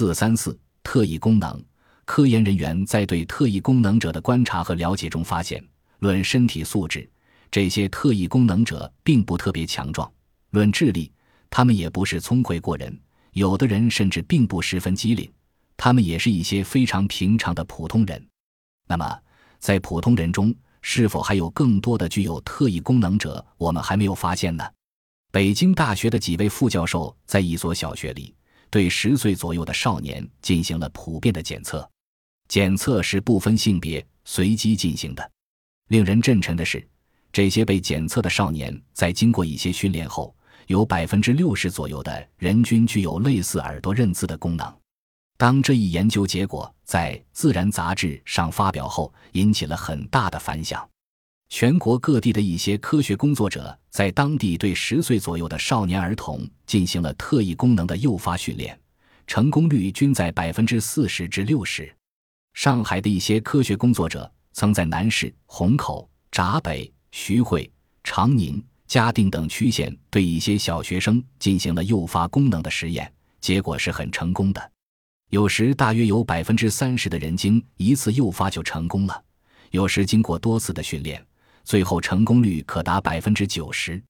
四三四特异功能。科研人员在对特异功能者的观察和了解中发现，论身体素质，这些特异功能者并不特别强壮；论智力，他们也不是聪慧过人，有的人甚至并不十分机灵。他们也是一些非常平常的普通人。那么，在普通人中，是否还有更多的具有特异功能者？我们还没有发现呢。北京大学的几位副教授在一所小学里，对十岁左右的少年进行了普遍的检测。检测是不分性别、随机进行的。令人震忱的是，这些被检测的少年在经过一些训练后，有百分之六十左右的人均具有类似耳朵认字的功能。当这一研究结果在《自然》杂志上发表后，引起了很大的反响。全国各地的一些科学工作者在当地对十岁左右的少年儿童进行了特异功能的诱发训练，成功率均在百分之四十至六十。上海的一些科学工作者曾在南市、虹口、闸北、徐汇、长宁、嘉定等区县对一些小学生进行了诱发功能的实验，结果是很成功的。有时大约有百分之三十的人经一次诱发就成功了，有时经过多次的训练，最后成功率可达百分之九十。